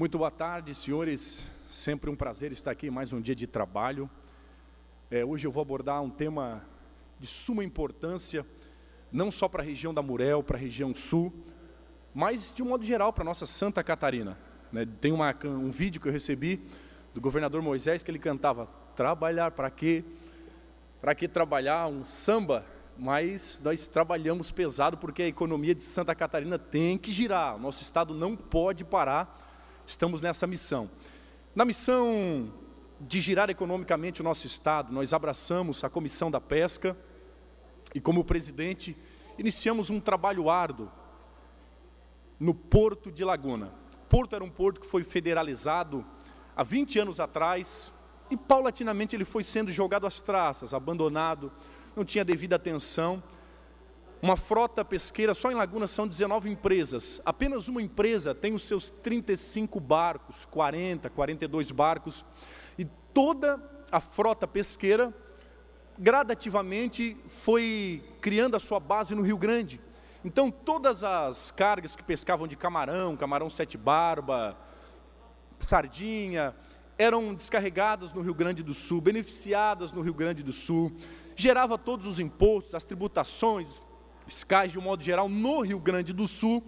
Muito boa tarde, senhores. Sempre um prazer estar aqui, mais um dia de trabalho. É, hoje eu vou abordar um tema de suma importância, não só para a região da Murel, para a região sul, mas de um modo geral para a nossa Santa Catarina. Né? Tem uma, um vídeo que eu recebi do governador Moisés que ele cantava: Trabalhar para quê? Para que trabalhar? Um samba mas nós trabalhamos pesado porque a economia de Santa Catarina tem que girar, nosso estado não pode parar, estamos nessa missão. Na missão de girar economicamente o nosso estado, nós abraçamos a comissão da pesca e, como presidente, iniciamos um trabalho árduo no Porto de Laguna. Porto era um porto que foi federalizado há 20 anos atrás e paulatinamente ele foi sendo jogado às traças, abandonado não tinha devida atenção. Uma frota pesqueira, só em Laguna são 19 empresas. Apenas uma empresa tem os seus 35 barcos, 40, 42 barcos. E toda a frota pesqueira, gradativamente, foi criando a sua base no Rio Grande. Então, todas as cargas que pescavam de camarão, camarão sete barba, sardinha, eram descarregadas no Rio Grande do Sul, beneficiadas no Rio Grande do Sul gerava todos os impostos, as tributações fiscais de um modo geral no Rio Grande do Sul.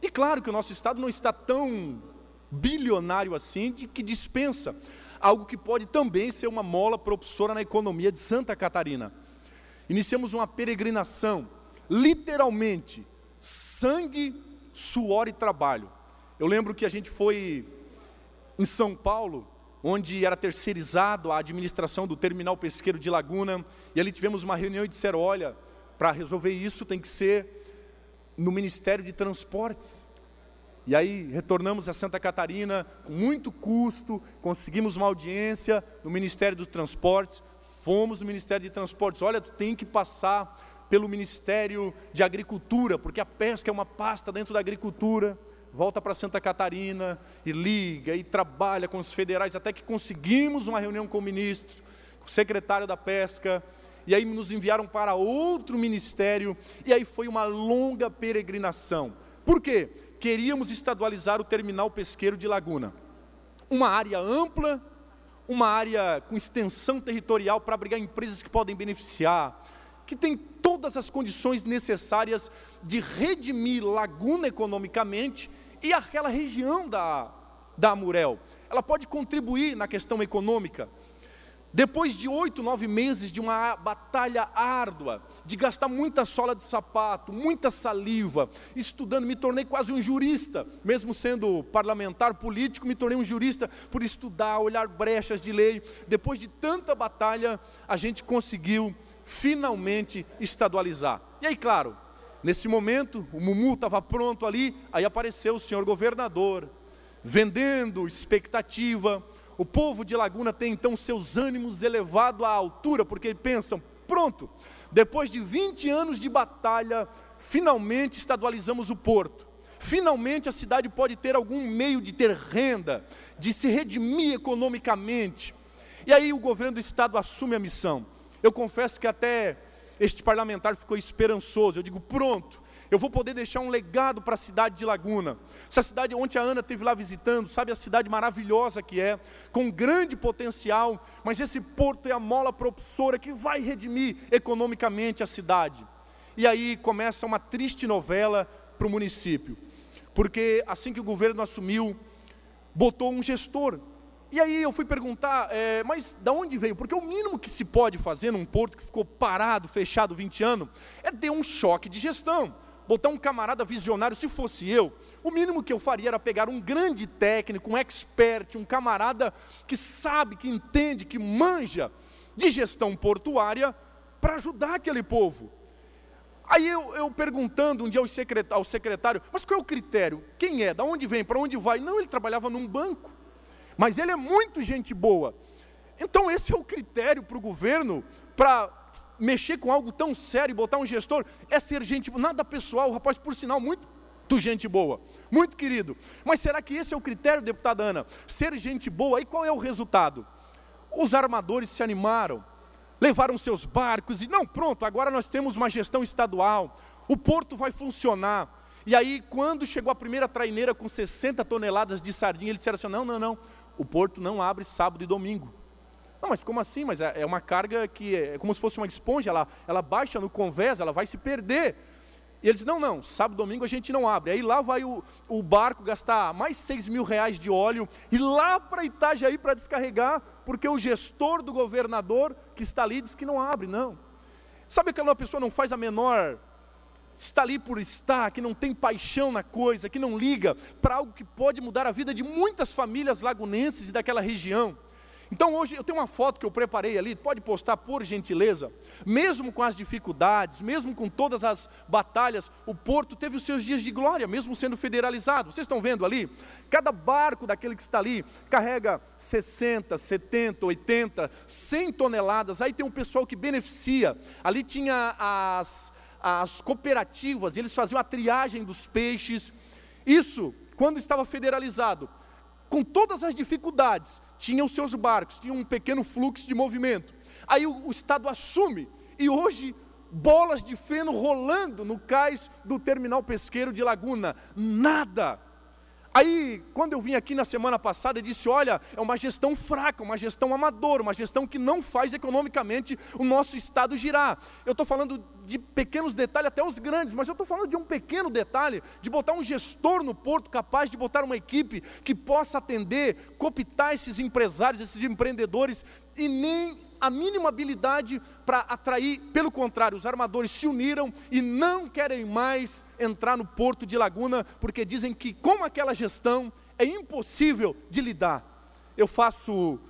E claro que o nosso estado não está tão bilionário assim de que dispensa algo que pode também ser uma mola propulsora na economia de Santa Catarina. Iniciamos uma peregrinação, literalmente, sangue, suor e trabalho. Eu lembro que a gente foi em São Paulo onde era terceirizado a administração do terminal pesqueiro de Laguna, e ali tivemos uma reunião e disseram: olha, para resolver isso tem que ser no Ministério de Transportes. E aí retornamos a Santa Catarina com muito custo, conseguimos uma audiência no Ministério dos Transportes, fomos no Ministério de Transportes, olha, tu tem que passar pelo Ministério de Agricultura, porque a pesca é uma pasta dentro da agricultura. Volta para Santa Catarina e liga e trabalha com os federais, até que conseguimos uma reunião com o ministro, com o secretário da Pesca, e aí nos enviaram para outro ministério, e aí foi uma longa peregrinação. Por quê? Queríamos estadualizar o terminal pesqueiro de Laguna. Uma área ampla, uma área com extensão territorial para abrigar empresas que podem beneficiar, que tem todas as condições necessárias de redimir Laguna economicamente e aquela região da, da Amurel. Ela pode contribuir na questão econômica. Depois de oito, nove meses de uma batalha árdua, de gastar muita sola de sapato, muita saliva, estudando, me tornei quase um jurista, mesmo sendo parlamentar político, me tornei um jurista por estudar, olhar brechas de lei. Depois de tanta batalha, a gente conseguiu finalmente estadualizar. E aí, claro, Nesse momento, o Mumu estava pronto ali, aí apareceu o senhor governador, vendendo expectativa. O povo de Laguna tem então seus ânimos elevados à altura, porque pensam: pronto, depois de 20 anos de batalha, finalmente estadualizamos o porto. Finalmente a cidade pode ter algum meio de ter renda, de se redimir economicamente. E aí o governo do estado assume a missão. Eu confesso que até este parlamentar ficou esperançoso. Eu digo, pronto, eu vou poder deixar um legado para a cidade de Laguna. Essa cidade, ontem a Ana esteve lá visitando, sabe a cidade maravilhosa que é, com grande potencial, mas esse porto é a mola propulsora que vai redimir economicamente a cidade. E aí começa uma triste novela para o município, porque assim que o governo assumiu, botou um gestor e aí eu fui perguntar, é, mas da onde veio? Porque o mínimo que se pode fazer num porto que ficou parado, fechado 20 anos, é ter um choque de gestão. Botar um camarada visionário, se fosse eu, o mínimo que eu faria era pegar um grande técnico, um expert, um camarada que sabe, que entende, que manja de gestão portuária para ajudar aquele povo. Aí eu, eu, perguntando um dia ao secretário, ao secretário, mas qual é o critério? Quem é? Da onde vem? Para onde vai? Não, ele trabalhava num banco mas ele é muito gente boa. Então, esse é o critério para o governo para mexer com algo tão sério, botar um gestor, é ser gente nada pessoal, o rapaz, por sinal, muito gente boa, muito querido. Mas será que esse é o critério, deputada Ana? Ser gente boa, e qual é o resultado? Os armadores se animaram, levaram seus barcos e não, pronto, agora nós temos uma gestão estadual, o porto vai funcionar. E aí, quando chegou a primeira traineira com 60 toneladas de sardinha, eles disseram assim: não, não, não, o porto não abre sábado e domingo. Não, mas como assim? Mas é, é uma carga que é, é como se fosse uma esponja, ela, ela baixa no convés, ela vai se perder. E eles, não, não, sábado domingo a gente não abre. Aí lá vai o, o barco gastar mais 6 mil reais de óleo e lá para Itajaí para descarregar, porque o gestor do governador que está ali diz que não abre, não. Sabe que uma pessoa não faz a menor, está ali por estar, que não tem paixão na coisa, que não liga para algo que pode mudar a vida de muitas famílias lagunenses e daquela região. Então hoje eu tenho uma foto que eu preparei ali, pode postar por gentileza. Mesmo com as dificuldades, mesmo com todas as batalhas, o porto teve os seus dias de glória, mesmo sendo federalizado. Vocês estão vendo ali? Cada barco daquele que está ali carrega 60, 70, 80, 100 toneladas. Aí tem um pessoal que beneficia. Ali tinha as, as cooperativas, eles faziam a triagem dos peixes. Isso, quando estava federalizado, com todas as dificuldades, tinha os seus barcos, tinha um pequeno fluxo de movimento. Aí o, o Estado assume, e hoje, bolas de feno rolando no cais do terminal pesqueiro de Laguna, nada Aí, quando eu vim aqui na semana passada, eu disse: olha, é uma gestão fraca, uma gestão amadora, uma gestão que não faz economicamente o nosso Estado girar. Eu estou falando de pequenos detalhes, até os grandes, mas eu estou falando de um pequeno detalhe, de botar um gestor no porto capaz de botar uma equipe que possa atender, cooptar esses empresários, esses empreendedores, e nem a mínima habilidade para atrair, pelo contrário, os armadores se uniram e não querem mais entrar no porto de Laguna, porque dizem que com aquela gestão é impossível de lidar. Eu faço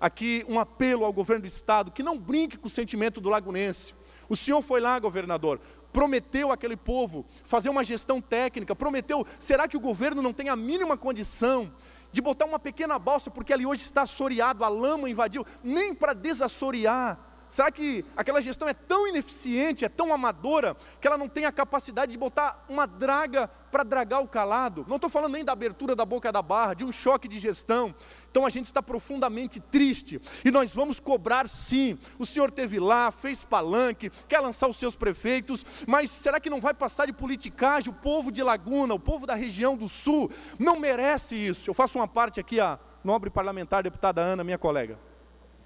aqui um apelo ao governo do estado que não brinque com o sentimento do lagunense. O senhor foi lá, governador, prometeu àquele povo fazer uma gestão técnica, prometeu, será que o governo não tem a mínima condição de botar uma pequena balsa, porque ali hoje está assoreado, a lama invadiu, nem para desassorear. Será que aquela gestão é tão ineficiente, é tão amadora, que ela não tem a capacidade de botar uma draga para dragar o calado? Não estou falando nem da abertura da boca da barra, de um choque de gestão. Então a gente está profundamente triste e nós vamos cobrar sim. O senhor teve lá, fez palanque, quer lançar os seus prefeitos, mas será que não vai passar de politicagem? O povo de Laguna, o povo da região do sul, não merece isso. Eu faço uma parte aqui, a nobre parlamentar, deputada Ana, minha colega.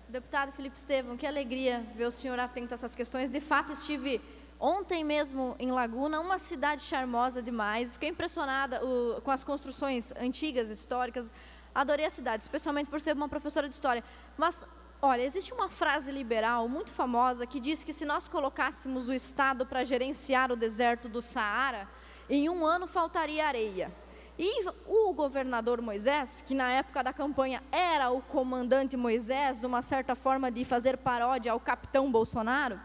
Deputado Felipe Estevam, que alegria ver o senhor atento a essas questões. De fato, estive ontem mesmo em Laguna, uma cidade charmosa demais. Fiquei impressionada o, com as construções antigas, históricas. Adorei a cidade, especialmente por ser uma professora de história. Mas, olha, existe uma frase liberal muito famosa que diz que se nós colocássemos o Estado para gerenciar o deserto do Saara, em um ano faltaria areia. E o governador Moisés, que na época da campanha era o comandante Moisés, uma certa forma de fazer paródia ao capitão Bolsonaro,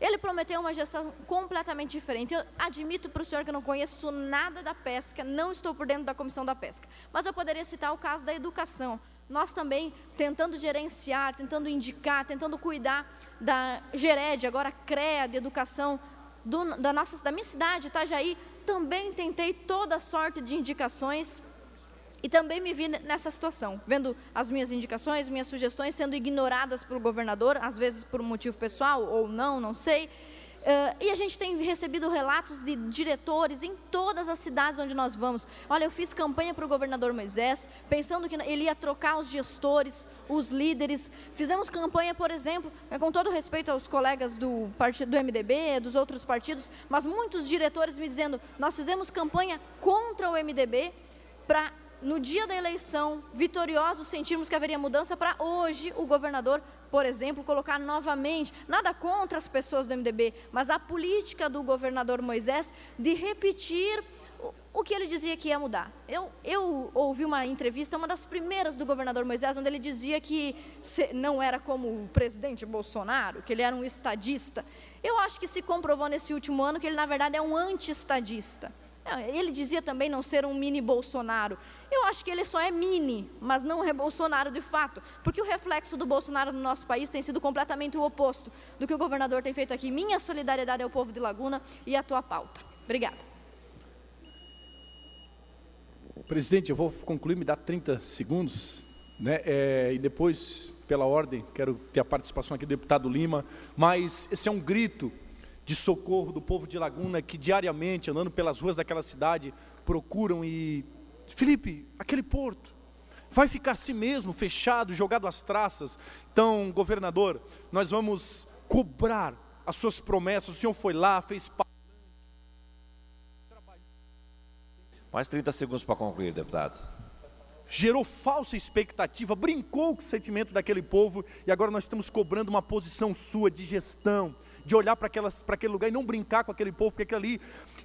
ele prometeu uma gestão completamente diferente. Eu admito para o senhor que eu não conheço nada da pesca, não estou por dentro da comissão da pesca. Mas eu poderia citar o caso da educação. Nós também tentando gerenciar, tentando indicar, tentando cuidar da Gered, agora CREA de educação do, da, nossa, da minha cidade, Itajaí, também tentei toda sorte de indicações e também me vi nessa situação, vendo as minhas indicações, minhas sugestões sendo ignoradas pelo governador, às vezes por um motivo pessoal ou não, não sei. Uh, e a gente tem recebido relatos de diretores em todas as cidades onde nós vamos. Olha, eu fiz campanha para o governador Moisés, pensando que ele ia trocar os gestores, os líderes. Fizemos campanha, por exemplo, né, com todo respeito aos colegas do, partido, do MDB, dos outros partidos, mas muitos diretores me dizendo: nós fizemos campanha contra o MDB para no dia da eleição, vitoriosos, sentirmos que haveria mudança para hoje o governador, por exemplo, colocar novamente, nada contra as pessoas do MDB, mas a política do governador Moisés de repetir o, que ele dizia que ia mudar. Eu, eu, ouvi uma entrevista, uma das primeiras do governador Moisés, onde ele dizia que não era como o presidente Bolsonaro, que ele era um estadista. Eu acho que se comprovou nesse último ano que ele, na verdade, é um anti-estadista. Ele dizia também não ser um mini Bolsonaro. Eu acho que ele só é mini, mas não é Bolsonaro de fato, porque o reflexo do Bolsonaro no nosso país tem sido completamente o oposto do que o governador tem feito aqui. Minha solidariedade ao povo de Laguna e a tua pauta. Obrigada. Presidente, eu vou concluir, me dá 30 segundos, né? É, e depois, pela ordem, quero ter a participação aqui do deputado Lima, mas esse é um grito de socorro do povo de Laguna que diariamente, andando pelas ruas daquela cidade, procuram e. Felipe, aquele porto, vai ficar assim mesmo, fechado, jogado às traças. Então, governador, nós vamos cobrar as suas promessas. O senhor foi lá, fez Mais 30 segundos para concluir, deputado. Gerou falsa expectativa, brincou com o sentimento daquele povo e agora nós estamos cobrando uma posição sua de gestão, de olhar para aquele lugar e não brincar com aquele povo, porque aquilo ali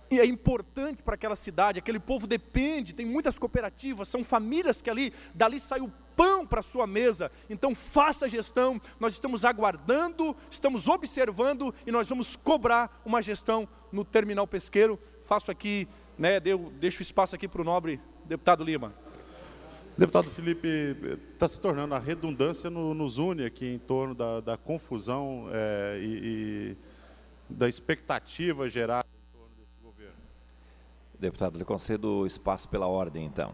é importante para aquela cidade, aquele povo depende, tem muitas cooperativas, são famílias que ali, dali sai o pão para a sua mesa, então faça a gestão, nós estamos aguardando, estamos observando e nós vamos cobrar uma gestão no terminal pesqueiro, faço aqui, né, deixo espaço aqui para o nobre deputado Lima. Deputado Felipe, está se tornando a redundância no, nos une aqui em torno da, da confusão é, e, e, da expectativa gerada em torno desse governo. Deputado, lhe concedo espaço pela ordem, então.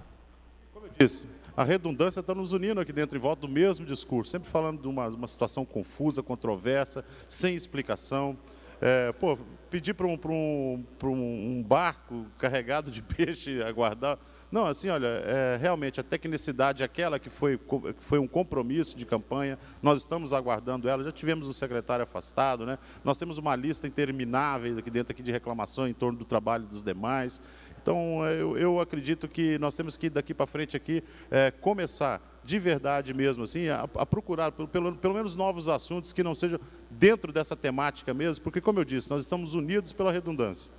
Como eu disse, a redundância está nos unindo aqui dentro, em volta do mesmo discurso, sempre falando de uma, uma situação confusa, controversa, sem explicação. É, pô, pedir para um, um, um, um barco carregado de peixe aguardar. Não, assim, olha, é, realmente a tecnicidade, aquela que foi, que foi um compromisso de campanha, nós estamos aguardando ela. Já tivemos um secretário afastado, né? nós temos uma lista interminável aqui dentro aqui de reclamações em torno do trabalho dos demais. Então, eu, eu acredito que nós temos que, daqui para frente, aqui, é, começar de verdade mesmo, assim, a, a procurar pelo, pelo menos novos assuntos que não sejam dentro dessa temática mesmo, porque, como eu disse, nós estamos unidos pela redundância.